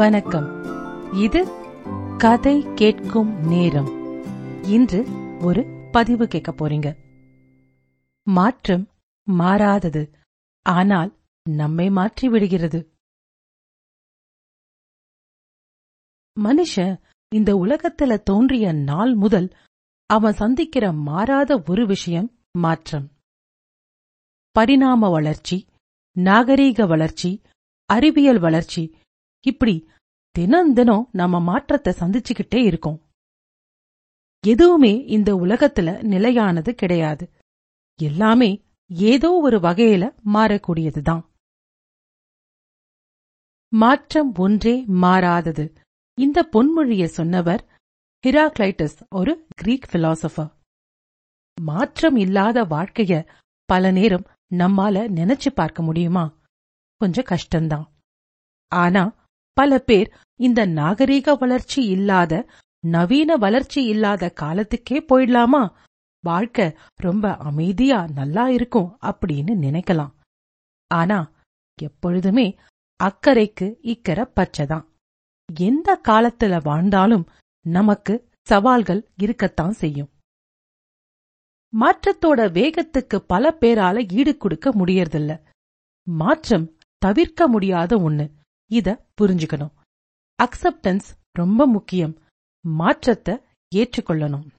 வணக்கம். இது கதை கேட்கும் நேரம். இன்று ஒரு பதிவு கேட்க போறீங்க. மாற்றம் மாறாதது. ஆனால் நம்மை மாற்றி விடுகிறது. மனுஷன் இந்த உலகத்துல தோன்றிய நாள் முதல் அவன் சந்திக்கிற மாறாத ஒரு விஷயம் மாற்றம். பரிணாம வளர்ச்சி நாகரீக வளர்ச்சி அறிவியல் வளர்ச்சி இப்படி தினம் தினம் நம்ம மாற்றத்தை சந்திச்சுக்கிட்டே இருக்கோம். எதுவுமே இந்த உலகத்துல நிலையானது கிடையாது. எல்லாமே ஏதோ ஒரு வகையில மாறக்கூடியதுதான். மாற்றம் ஒன்றே மாறாதது. இந்த பொன்மொழியை சொன்னவர் ஹிராக்ளைட்டஸ் ஒரு கிரீக் பிலாசபர். மாற்றம் இல்லாத வாழ்க்கைய பல நேரம் நம்மால நினைச்சு பார்க்க முடியுமா? கொஞ்சம் கஷ்டம்தான். ஆனா பல பேர் இந்த நாகரீக வளர்ச்சி இல்லாத நவீன வளர்ச்சி இல்லாத காலத்துக்கே போயிடலாமா? வாழ்க்கை ரொம்ப அமைதியா நல்லா இருக்கும் அப்படின்னு நினைக்கலாம். ஆனா எப்பொழுதுமே அக்கறைக்கு இக்கரை பச்சைதான் எந்த காலத்துல வாழ்ந்தாலும் நமக்கு சவால்கள் இருக்கத்தான் செய்யும். மாற்றத்தோட வேகத்துக்கு பல பேரால ஈடு கொடுக்க முடியறதில்ல. மாற்றம் தவிர்க்க முடியாத ஒண்ணு. இத புரிஞ்சுக்கணும். அக்செப்டன்ஸ் ரொம்ப முக்கியம். மாற்றத்தை ஏற்றுக்கொள்ளணும்.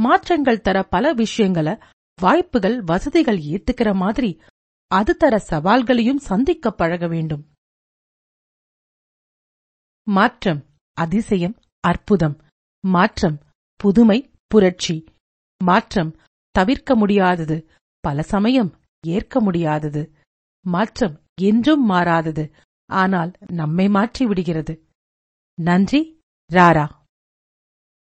மாற்றங்கள் தர பல விஷயங்களை வாய்ப்புகள் வசதிகள் ஏத்துக்கிற மாதிரி அது தர சவால்களையும் சந்திக்க பழக வேண்டும். மாற்றம் அதிசயம் அற்புதம். மாற்றம் புதுமை புரட்சி. மாற்றம் தவிர்க்க முடியாதது. பல சமயம் ஏற்க முடியாதது. மாற்றம் என்றும் மாறாதது. ஆனால் நம்மை மாற்றி விடுகிறது நன்றி ராரா.